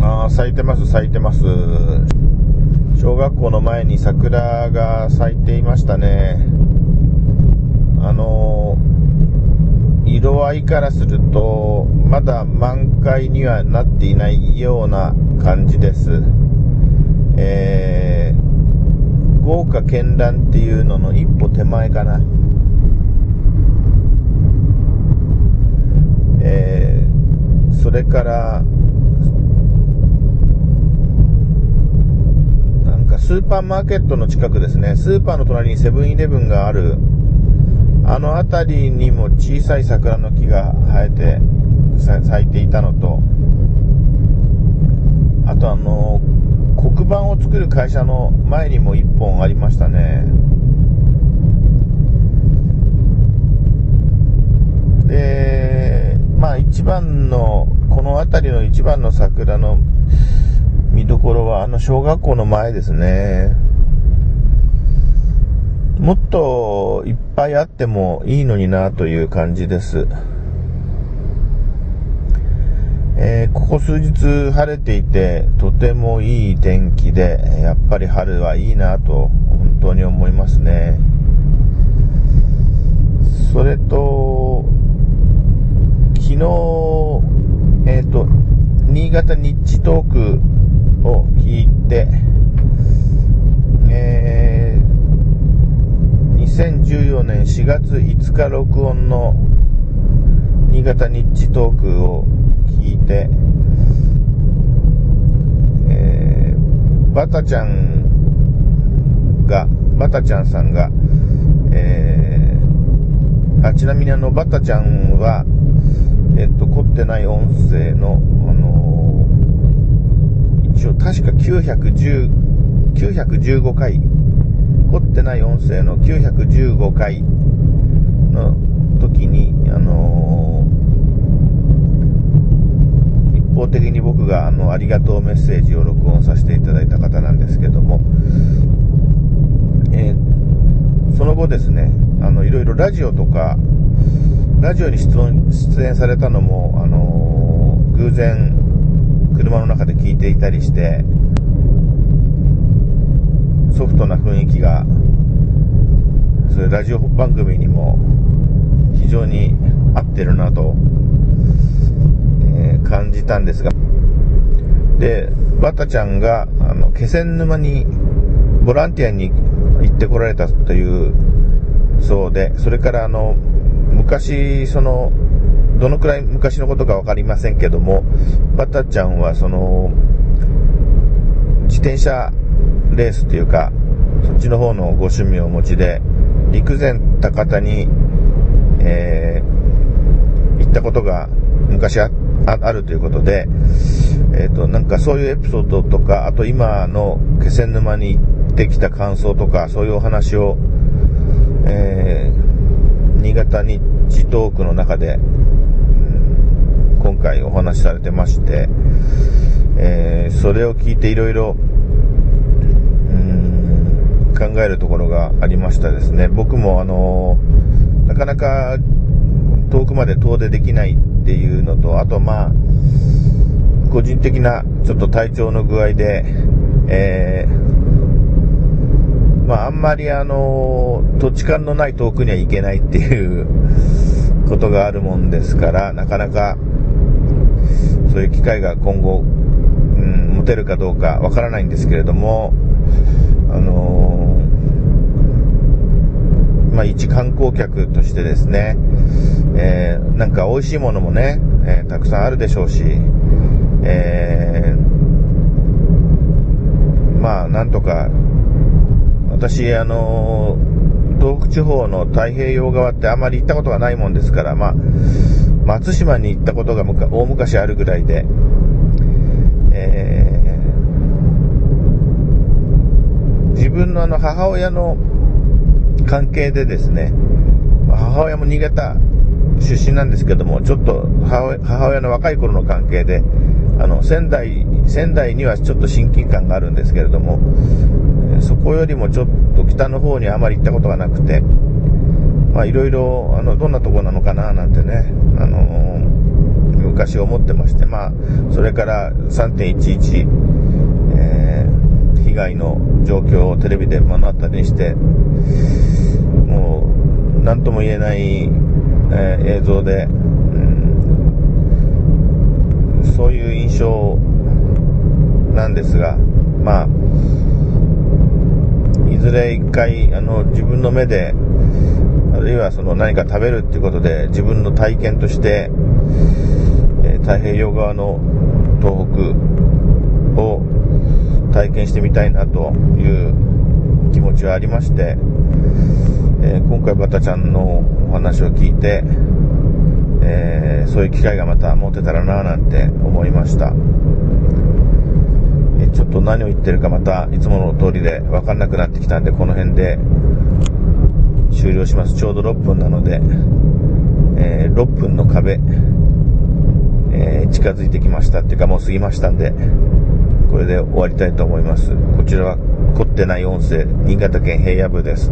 ああ、咲いてます、咲いてます。小学校の前に桜が咲いていましたね。あの色合いからすると、まだ満開にはなっていないような感じです。えー、豪華絢爛っていうのの一歩手前かな。えー、それから、なんかスーパーマーケットの近くですね、スーパーの隣にセブンイレブンがある、あの辺りにも小さい桜の木が生えて、咲いていたのと、あとあの、黒板を作る会社の前にも1本ありましたね。で、まあ一番の、この辺りの一番の桜の見どころはあの小学校の前ですね。もっといっぱいあってもいいのになという感じです。えー、ここ数日晴れていて、とてもいい天気で、やっぱり春はいいなと、本当に思いますね。それと、昨日、えっ、ー、と、新潟日地トークを聞いて、えー、2014 4月5日録音の新潟日地トークを聞いて、えー、バタちゃんが、バタちゃんさんが、えー、あ、ちなみにあの、バタちゃんは、えっと、凝ってない音声の、あのー、一応確か910、915回、凝ってない音声の915回の時に、あのー方的に僕があのありがとうメッセージを録音させていただいた方なんですけども、えー、その後ですね、あの、いろいろラジオとか、ラジオに出出演されたのも、あのー、偶然、車の中で聞いていたりして、ソフトな雰囲気が、そういうラジオ番組にも非常に合ってるなとえ感じたんですが、で、バタちゃんが、あの、気仙沼にボランティアに行ってこられたというそうで、それからあの、昔、その、どのくらい昔のことかわかりませんけども、バタちゃんはその、自転車レースというか、そっちの方のご趣味をお持ちで、陸前高田に、えー、行ったことが昔あるということで、えっ、ー、と、なんかそういうエピソードとか、あと今の気仙沼に行ってきた感想とか、そういうお話を、えー、新潟日地トークの中で、うん、今回お話しされてまして、えー、それを聞いていろいろ、考えるところがありましたですね。僕もあのなかなか遠くまで遠出できないっていうのと、あとまあ、個人的なちょっと体調の具合で、えー、まああんまりあの、土地勘のない遠くには行けないっていうことがあるもんですから、なかなか、そういう機会が今後、うん、持てるかどうかわからないんですけれども、あのー、まあ一観光客としてですね、えー、なんか美味しいものもね、えー、たくさんあるでしょうし、えー、まあ、なんとか、私、あの東北地方の太平洋側ってあまり行ったことがないもんですから、まあ、松島に行ったことが大昔あるぐらいで、えー、自分のあの母親の関係でですね、母親も新潟出身なんですけども、ちょっと母親の若い頃の関係で、あの、仙台、仙台にはちょっと親近感があるんですけれども、そこよりもちょっと北の方にあまり行ったことがなくて、まあいろいろ、あの、どんなとこなのかななんてね、あのー、昔思ってまして、まあ、それから3.11、えー、被害の状況をテレビで目の当たりにして、もう、何とも言えない、えー、映像で、うん、そういう印象なんですが、まあ、いずれ一回、あの、自分の目で、あるいはその何か食べるっていうことで自分の体験として、えー、太平洋側の東北を体験してみたいなという気持ちはありまして、えー、今回バタちゃんのお話を聞いて、えー、そういう機会がまた持てたらななんて思いました。えちょっと何を言ってるかまたいつもの通りで分かんなくなってきたんでこの辺で終了します。ちょうど6分なので、えー、6分の壁、えー、近づいてきましたっていうかもう過ぎましたんで、これで終わりたいと思います。こちらは凝ってない音声、新潟県平野部です。